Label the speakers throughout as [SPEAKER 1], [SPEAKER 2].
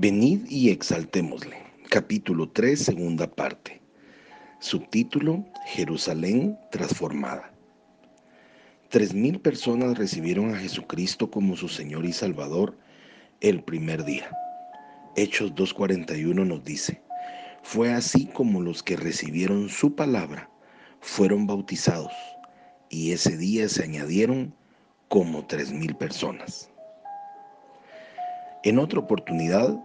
[SPEAKER 1] Venid y exaltémosle. Capítulo 3, segunda parte. Subtítulo, Jerusalén transformada. Tres mil personas recibieron a Jesucristo como su Señor y Salvador el primer día. Hechos 2.41 nos dice, fue así como los que recibieron su palabra fueron bautizados, y ese día se añadieron como tres mil personas. En otra oportunidad,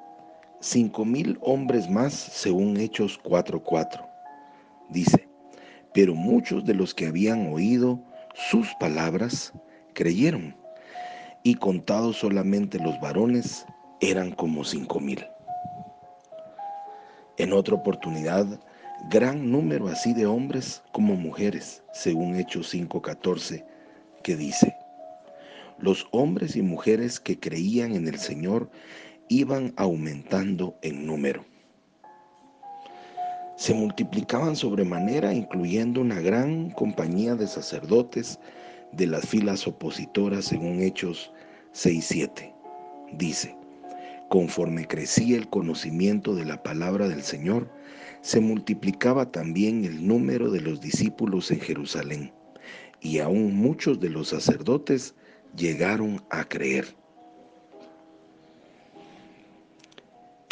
[SPEAKER 1] cinco mil hombres más según Hechos 4:4. Dice, pero muchos de los que habían oído sus palabras creyeron, y contados solamente los varones eran como cinco mil. En otra oportunidad, gran número así de hombres como mujeres, según Hechos 5:14, que dice, los hombres y mujeres que creían en el Señor iban aumentando en número. Se multiplicaban sobremanera, incluyendo una gran compañía de sacerdotes de las filas opositoras según Hechos 6.7. Dice, conforme crecía el conocimiento de la palabra del Señor, se multiplicaba también el número de los discípulos en Jerusalén, y aún muchos de los sacerdotes llegaron a creer.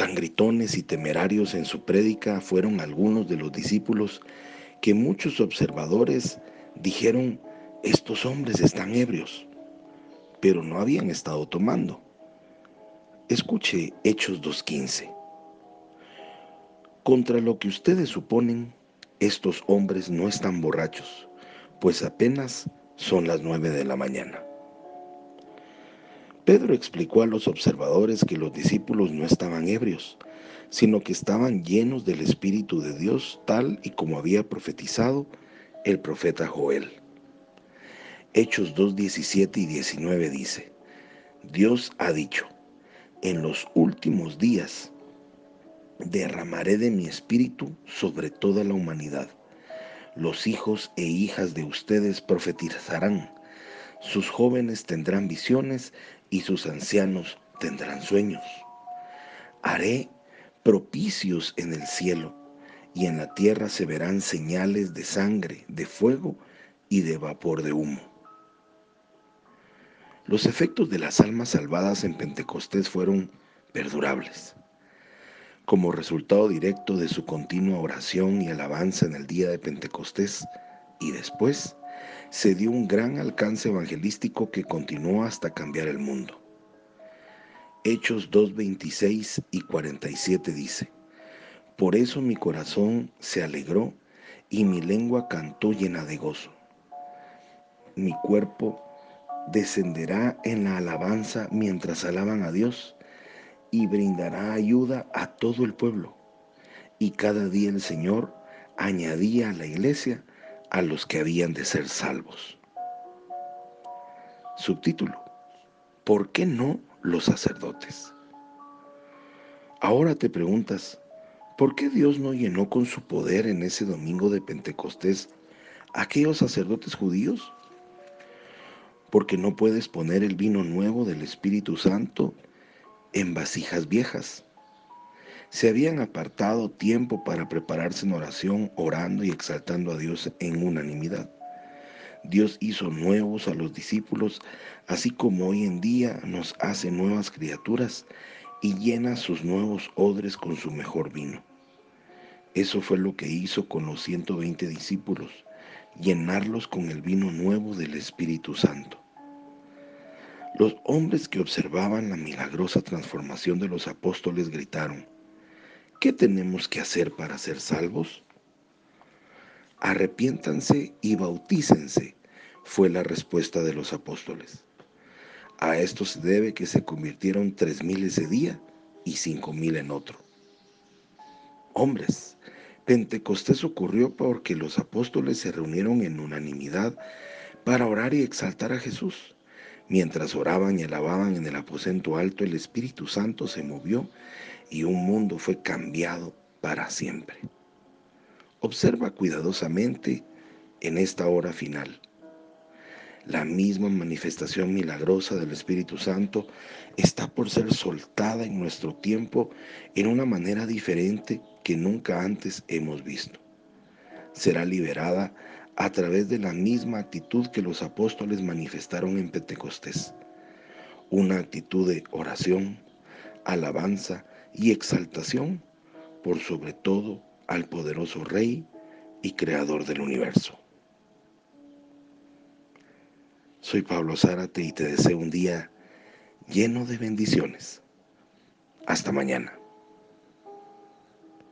[SPEAKER 1] Tan gritones y temerarios en su prédica fueron algunos de los discípulos que muchos observadores dijeron, estos hombres están ebrios, pero no habían estado tomando. Escuche Hechos 2.15. Contra lo que ustedes suponen, estos hombres no están borrachos, pues apenas son las nueve de la mañana. Pedro explicó a los observadores que los discípulos no estaban ebrios, sino que estaban llenos del Espíritu de Dios, tal y como había profetizado el profeta Joel. Hechos 2, 17 y 19 dice, Dios ha dicho, en los últimos días derramaré de mi espíritu sobre toda la humanidad. Los hijos e hijas de ustedes profetizarán sus jóvenes tendrán visiones y sus ancianos tendrán sueños. Haré propicios en el cielo y en la tierra se verán señales de sangre, de fuego y de vapor de humo. Los efectos de las almas salvadas en Pentecostés fueron perdurables. Como resultado directo de su continua oración y alabanza en el día de Pentecostés y después, se dio un gran alcance evangelístico que continuó hasta cambiar el mundo. Hechos 2.26 y 47 dice, Por eso mi corazón se alegró y mi lengua cantó llena de gozo. Mi cuerpo descenderá en la alabanza mientras alaban a Dios y brindará ayuda a todo el pueblo. Y cada día el Señor añadía a la iglesia a los que habían de ser salvos. Subtítulo. ¿Por qué no los sacerdotes? Ahora te preguntas, ¿por qué Dios no llenó con su poder en ese domingo de Pentecostés a aquellos sacerdotes judíos? Porque no puedes poner el vino nuevo del Espíritu Santo en vasijas viejas se habían apartado tiempo para prepararse en oración, orando y exaltando a Dios en unanimidad. Dios hizo nuevos a los discípulos, así como hoy en día nos hace nuevas criaturas y llena sus nuevos odres con su mejor vino. Eso fue lo que hizo con los 120 discípulos, llenarlos con el vino nuevo del Espíritu Santo. Los hombres que observaban la milagrosa transformación de los apóstoles gritaron, ¿Qué tenemos que hacer para ser salvos? Arrepiéntanse y bautícense, fue la respuesta de los apóstoles. A esto se debe que se convirtieron tres mil ese día y cinco mil en otro. Hombres, Pentecostés ocurrió porque los apóstoles se reunieron en unanimidad para orar y exaltar a Jesús. Mientras oraban y alababan en el aposento alto, el Espíritu Santo se movió y un mundo fue cambiado para siempre. Observa cuidadosamente en esta hora final. la misma manifestación milagrosa del Espíritu Santo está por ser soltada en nuestro tiempo en una manera diferente que nunca antes hemos visto. Será liberada a través de la misma actitud que los apóstoles manifestaron en Pentecostés. Una actitud de oración, alabanza y exaltación por sobre todo al poderoso Rey y Creador del universo. Soy Pablo Zárate y te deseo un día lleno de bendiciones. Hasta mañana.